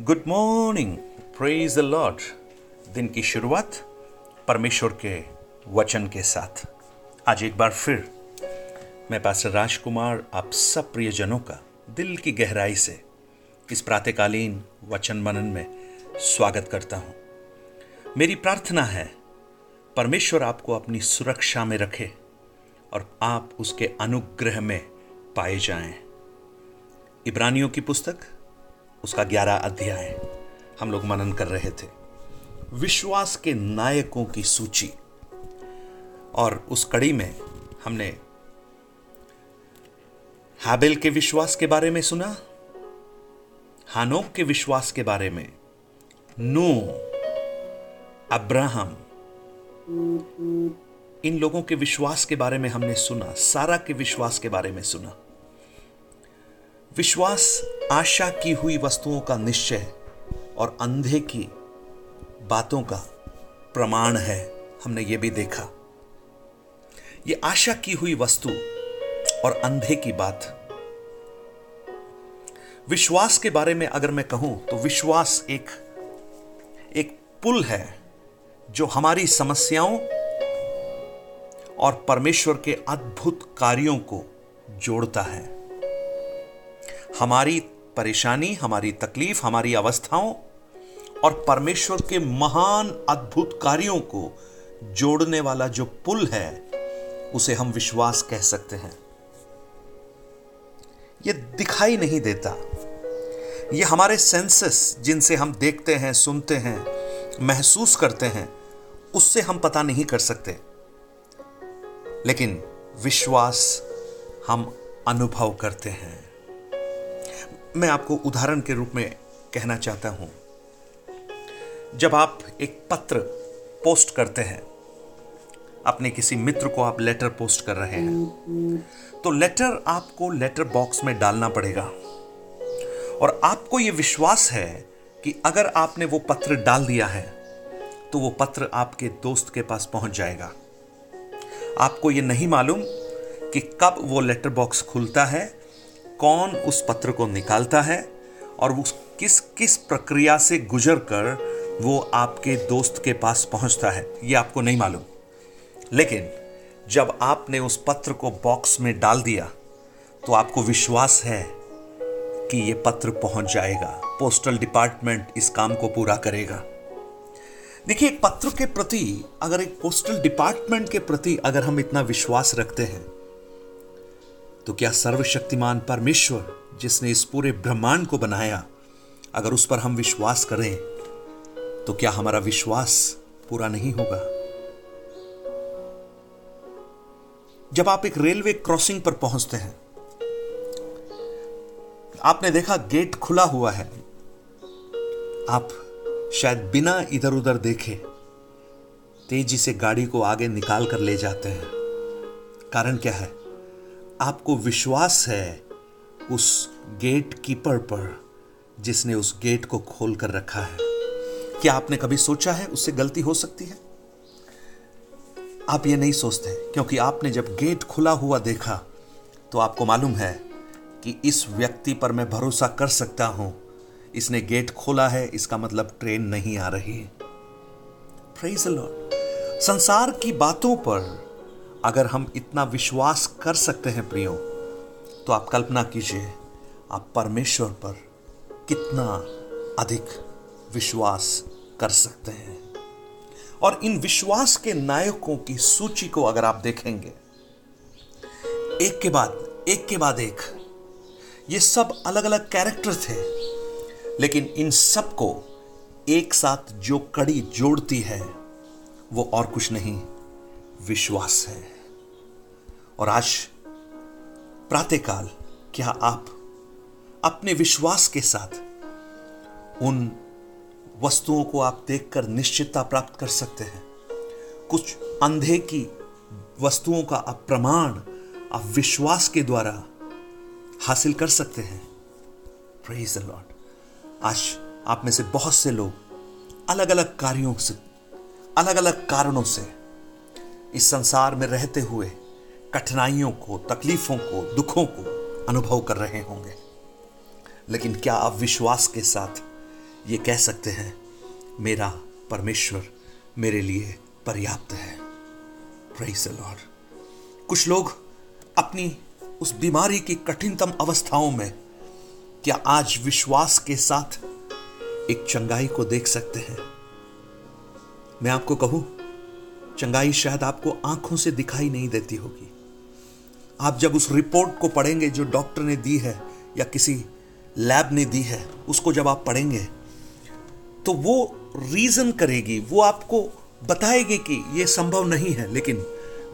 Good morning praise the lord दिन की शुरुआत परमेश्वर के वचन के साथ। आज एक बार फिर मैं पास्टर राजकुमार, आप सब प्रियजनों का दिल की गहराई से इस प्रातकालीन वचन मनन में स्वागत करता हूँ। मेरी प्रार्थना है, परमेश्वर आपको अपनी सुरक्षा में रखे और आप उसके अनुग्रह में पाए जाएँ। इब्रानियों की पुस्तक उसका ग्यारह अध्याय हम लोग मनन कर रहे थे। विश्वास के नायकों की सूची। और उस कड़ी में हमने हाबिल के विश्वास के बारे में सुना, हानोक के विश्वास के बारे में। नू, अब्राहम, इन लोगों के विश्वास के बारे में हमने सुना, सारा के विश्वास के बारे में सुना। विश्वास, आशा की हुई वस्तुओं का निश्चय और अंधे की बातों का प्रमाण है, हमने ये भी देखा। ये आशा की हुई वस्तु और अंधे की बात। विश्वास के बारे में अगर मैं कहूँ तो विश्वास एक एक पुल है जो हमारी समस्याओं और परमेश्वर के अद्भुत कार्यों को जोड़ता है। हमारी परेशानी, हमारी तकलीफ़, हमारी अवस्थाओं और परमेश्वर के महान अद्भुत कार्यों को जोड़ने वाला जो पुल है, उसे हम विश्वास कह सकते हैं। यह दिखाई नहीं देता। यह हमारे सेंसेस जिनसे हम देखते हैं, सुनते हैं, महसूस करते हैं, उससे हम पता नहीं कर सकते। लेकिन विश्वास हम अनुभव करते हैं। मैं आपको उदाहरण के रूप में कहना चाहता हूँ। जब आप एक पत्र पोस्ट करते हैं, अपने किसी मित्र को आप लेटर पोस्ट कर रहे हैं तो लेटर आपको लेटर बॉक्स में डालना पड़ेगा। और आपको यह विश्वास है कि अगर आपने वो पत्र डाल दिया है तो वो पत्र आपके दोस्त के पास पहुँच जाएगा। आपको यह नहीं मालूम कि कब वो लेटर बॉक्स खुलता है कौन उस पत्र को निकालता है और वो किस किस प्रक्रिया से गुजर कर वो आपके दोस्त के पास पहुँचता है, ये आपको नहीं मालूम। लेकिन जब आपने उस पत्र को बॉक्स में डाल दिया तो आपको विश्वास है कि ये पत्र पहुँच जाएगा, पोस्टल डिपार्टमेंट इस काम को पूरा करेगा। देखिए, एक पत्र के प्रति, अगर एक पोस्टल डिपार्टमेंट के प्रति अगर हम इतना विश्वास रखते हैं तो क्या सर्वशक्तिमान परमेश्वर, जिसने इस पूरे ब्रह्मांड को बनाया, अगर उस पर हम विश्वास करें तो क्या हमारा विश्वास पूरा नहीं होगा? जब आप एक रेलवे क्रॉसिंग पर पहुँचते हैं, आपने देखा गेट खुला हुआ है। आप शायद बिना इधर उधर देखे तेज़ी से गाड़ी को आगे निकाल कर ले जाते हैं। कारण क्या है? आपको विश्वास है उस गेट कीपर पर जिसने उस गेट को खोल कर रखा है। क्या आपने कभी सोचा है उससे गलती हो सकती है? आप ये नहीं सोचते, क्योंकि आपने जब गेट खुला हुआ देखा तो आपको मालूम है कि इस व्यक्ति पर मैं भरोसा कर सकता हूँ। इसने गेट खोला है, इसका मतलब ट्रेन नहीं आ रही संसार की बातों पर अगर हम इतना विश्वास कर सकते हैं प्रियो तो आप कल्पना कीजिए, आप परमेश्वर पर कितना अधिक विश्वास कर सकते हैं। और इन विश्वास के नायकों की सूची को अगर आप देखेंगे, एक के बाद, एक के बाद एक, ये सब अलग अलग कैरेक्टर थे, लेकिन इन सबको एक साथ जो कड़ी जोड़ती है, वो और कुछ नहीं। विश्वास है। और आज प्रातःकाल क्या आप अपने विश्वास के साथ उन वस्तुओं को आप देखकर निश्चितता प्राप्त कर सकते हैं? कुछ अंधे की वस्तुओं का आप प्रमाण आप विश्वास के द्वारा हासिल कर सकते हैं। प्रेज द लॉर्ड आज आप में से बहुत से लोग अलग अलग कार्यों से अलग अलग कारणों से इस संसार में रहते हुए कठिनाइयों को, तकलीफों को, दुखों को अनुभव कर रहे होंगे। लेकिन क्या आप विश्वास के साथ ये कह सकते हैं, मेरा परमेश्वर मेरे लिए पर्याप्त है। प्रेज लॉर्ड कुछ लोग अपनी उस बीमारी की कठिनतम अवस्थाओं में क्या आज विश्वास के साथ एक चंगाई को देख सकते हैं? मैं आपको कहूँ चंगाई शायद आपको आँखों से दिखाई नहीं देती होगी। आप जब उस रिपोर्ट को पढ़ेंगे जो डॉक्टर ने दी है या किसी लैब ने दी है, उसको जब आप पढ़ेंगे तो वो रीजन करेगी, वो आपको बताएगी कि ये संभव नहीं है, लेकिन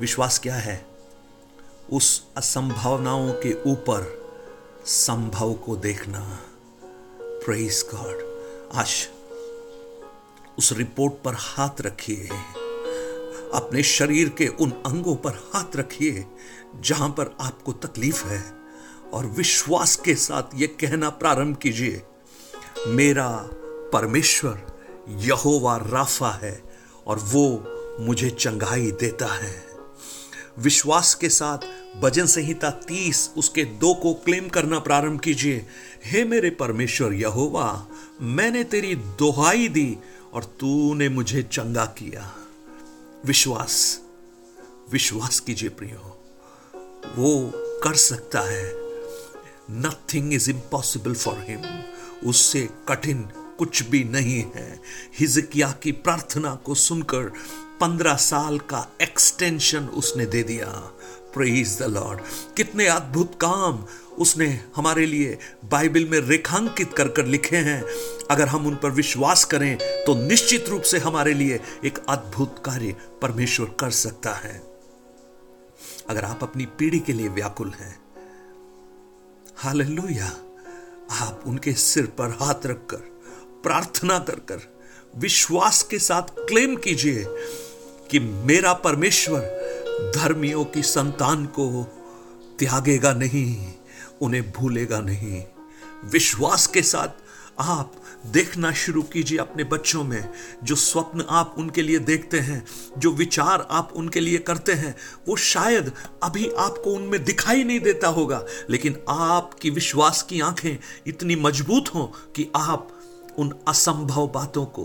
विश्वास क्या है? उस असंभावनाओं के ऊपर संभव को देखना। प्रेस गॉड आज उस रिपोर्ट पर हाथ रखिए। अपने शरीर के उन अंगों पर हाथ रखिए जहाँ पर आपको तकलीफ़ है और विश्वास के साथ यह कहना प्रारंभ कीजिए, मेरा परमेश्वर यहोवा राफा है और वो मुझे चंगाई देता है। विश्वास के साथ भजन संहिता तीस, उसके दो को क्लेम करना प्रारंभ कीजिए। हे मेरे परमेश्वर यहोवा, मैंने तेरी दोहाई दी और तूने मुझे चंगा किया। विश्वास विश्वास कीजिए प्रियो। वो कर सकता है। Nothing is impossible for him उससे कठिन कुछ भी नहीं है। हिजकिया की प्रार्थना को सुनकर पंद्रह साल का एक्सटेंशन उसने दे दिया। प्रेज द लॉर्ड कितने अद्भुत काम उसने हमारे लिए बाइबल में रेखांकित कर कर लिखे हैं। अगर हम उन पर विश्वास करें तो निश्चित रूप से हमारे लिए एक अद्भुत कार्य परमेश्वर कर सकता है। अगर आप अपनी पीढ़ी के लिए व्याकुल हैं, हालेलुया। आप उनके सिर पर हाथ रखकर, प्रार्थना कर कर, विश्वास के साथ क्लेम कीजिए कि मेरा परमेश्वर धर्मियों की संतान को त्यागेगा नहीं। उन्हें भूलेगा नहीं। विश्वास के साथ आप देखना शुरू कीजिए अपने बच्चों में, जो स्वप्न आप उनके लिए देखते हैं, जो विचार आप उनके लिए करते हैं, वो शायद अभी आपको उनमें दिखाई नहीं देता होगा। लेकिन आपकी विश्वास की आँखें इतनी मज़बूत हों कि आप उन असंभव बातों को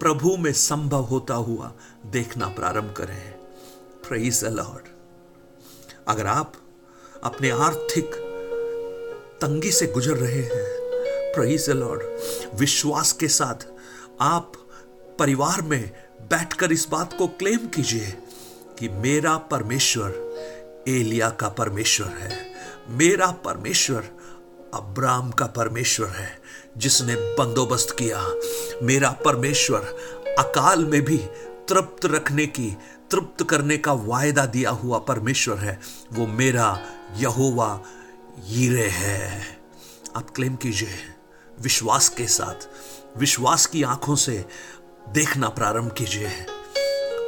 प्रभु में संभव होता हुआ देखना प्रारंभ करें। लॉर्ड अगर आप अपने आर्थिक तंगी से गुजर रहे हैं। प्रेज लॉर्ड विश्वास के साथ आप परिवार में बैठकर इस बात को क्लेम कीजिए कि मेरा परमेश्वर एलिया का परमेश्वर है। मेरा परमेश्वर अब्राम का परमेश्वर है, जिसने बंदोबस्त किया। मेरा परमेश्वर अकाल में भी तृप्त रखने की, तृप्त करने का वायदा दिया हुआ परमेश्वर है। वो मेरा यहोवा यीरे है। आप क्लेम कीजिए। विश्वास के साथ, विश्वास की आँखों से देखना प्रारंभ कीजिए।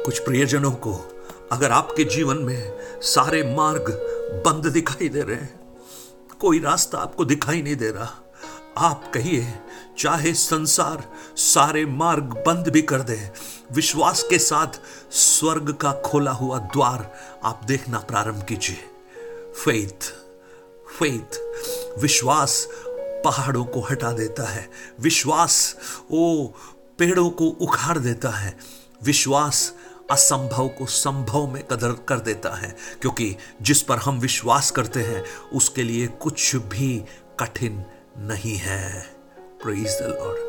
कुछ प्रियजनों को अगर आपके जीवन में सारे मार्ग बंद दिखाई दे रहे हैं, कोई रास्ता आपको दिखाई नहीं दे रहा, आप कहिए, चाहे संसार सारे मार्ग बंद भी कर दे, विश्वास के साथ स्वर्ग का खोला हुआ द्वार आप देखना प्रारंभ कीजिए। फेथ। फेथ विश्वास पहाड़ों को हटा देता है। विश्वास, ओ, पेड़ों को उखाड़ देता है। विश्वास असंभव को संभव में कदर कर देता है, क्योंकि जिस पर हम विश्वास करते हैं, उसके लिए कुछ भी कठिन नहीं है। प्रेज द लॉर्ड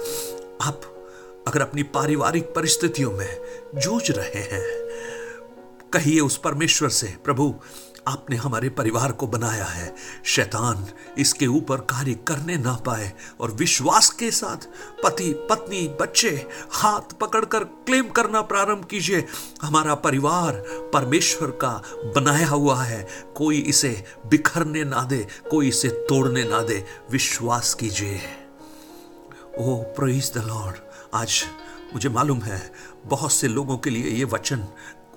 आप अगर अपनी पारिवारिक परिस्थितियों में जूझ रहे हैं, कहिए उस परमेश्वर से, प्रभु आपने हमारे परिवार को बनाया है। शैतान इसके ऊपर कार्य करने ना पाए और विश्वास के साथ पति, पत्नी, बच्चे हाथ पकड़कर क्लेम करना प्रारंभ कीजिए। हमारा परिवार परमेश्वर का बनाया हुआ है। कोई इसे बिखरने ना दे, कोई इसे तोड़ने ना दे। विश्वास कीजिए। ओ प्रेज द लॉर्ड आज मुझे मालूम है, बहुत से लोगों के लिए ये वचन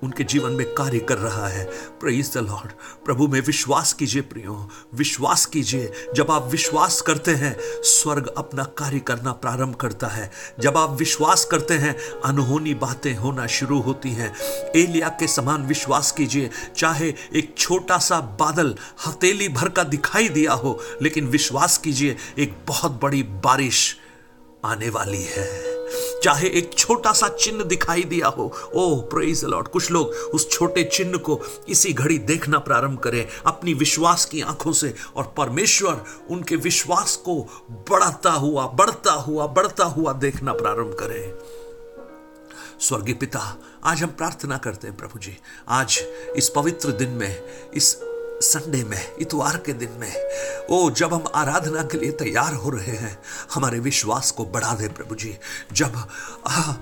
उनके जीवन में कार्य कर रहा है। प्रेज द लॉर्ड प्रभु, में विश्वास कीजिए प्रियो। विश्वास कीजिए। जब आप विश्वास करते हैं, स्वर्ग अपना कार्य करना प्रारंभ करता है। जब आप विश्वास करते हैं, अनहोनी बातें होना शुरू होती हैं। एलिया के समान विश्वास कीजिए। चाहे एक छोटा सा बादल हथेली भर का दिखाई दिया हो, लेकिन विश्वास कीजिए, एक बहुत बड़ी बारिश आने वाली है। चाहे एक छोटा सा चिन्ह दिखाई दिया हो। ओह प्रेज लॉर्ड कुछ लोग उस छोटे चिन्ह को इसी घड़ी देखना प्रारंभ करें अपनी विश्वास की आँखों से और परमेश्वर उनके विश्वास को बढ़ता हुआ बढ़ता हुआ बढ़ता हुआ देखना प्रारंभ करें। स्वर्गीय पिता, आज हम प्रार्थना करते हैं प्रभु जी। आज इस पवित्र दिन में, इस संडे में, इतवार के दिन में, ओ, जब हम आराधना के लिए तैयार हो रहे हैं, हमारे विश्वास को बढ़ा दे प्रभु जी। जब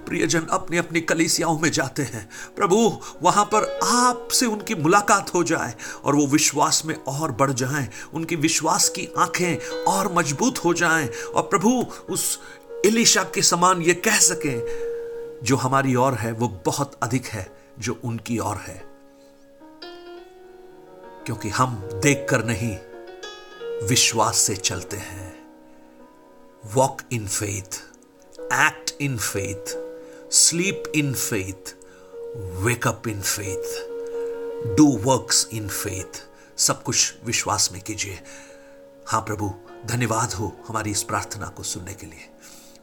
प्रियजन अपनी अपनी कलिसियाओं में जाते हैं, प्रभु, वहाँ पर आपसे उनकी मुलाकात हो जाए, और वो विश्वास में और बढ़ जाएँ, उनकी विश्वास की आँखें और मज़बूत हो जाएँ, और प्रभु, उस इलिशा के समान ये कह सकें, जो हमारी ओर है, वो बहुत अधिक है, जो उनकी ओर है। क्योंकि हम देखकर नहीं, विश्वास से चलते हैं। Walk in faith act in faith sleep in faith wake up in faith do works in faith सब कुछ विश्वास में कीजिए। हाँ प्रभु, धन्यवाद हो हमारी इस प्रार्थना को सुनने के लिए।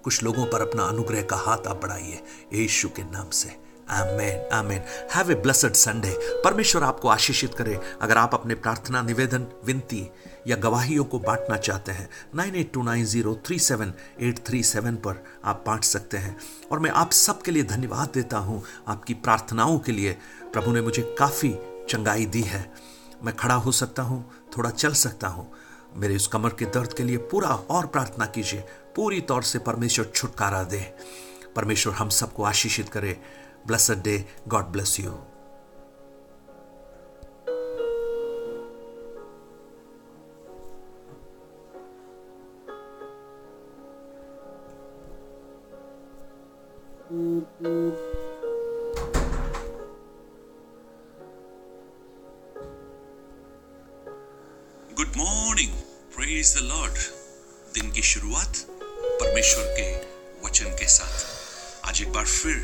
कुछ लोगों पर अपना अनुग्रह का हाथ आप बढ़ाइए, यीशु के नाम से। Amen amen have a blessed Sunday परमेश्वर आपको आशीषित करे। अगर आप अपने प्रार्थना, निवेदन, विनती या गवाहियों को बांटना चाहते हैं nine eight two nine zero three seven eight three seven पर आप बांट सकते हैं। और मैं आप सबके लिए धन्यवाद देता हूँ आपकी प्रार्थनाओं के लिए। प्रभु ने मुझे काफ़ी चंगाई दी है। मैं खड़ा हो सकता हूँ, थोड़ा चल सकता हूँ। मेरे उस कमर के दर्द के लिए पूरा और प्रार्थना कीजिए। पूरी तौर से परमेश्वर छुटकारा दे। परमेश्वर हम सबको आशीषित करे। Blessed day. God bless you. Good morning the lord दिन की शुरुआत परमेश्वर के वचन के साथ आज एक बार फिर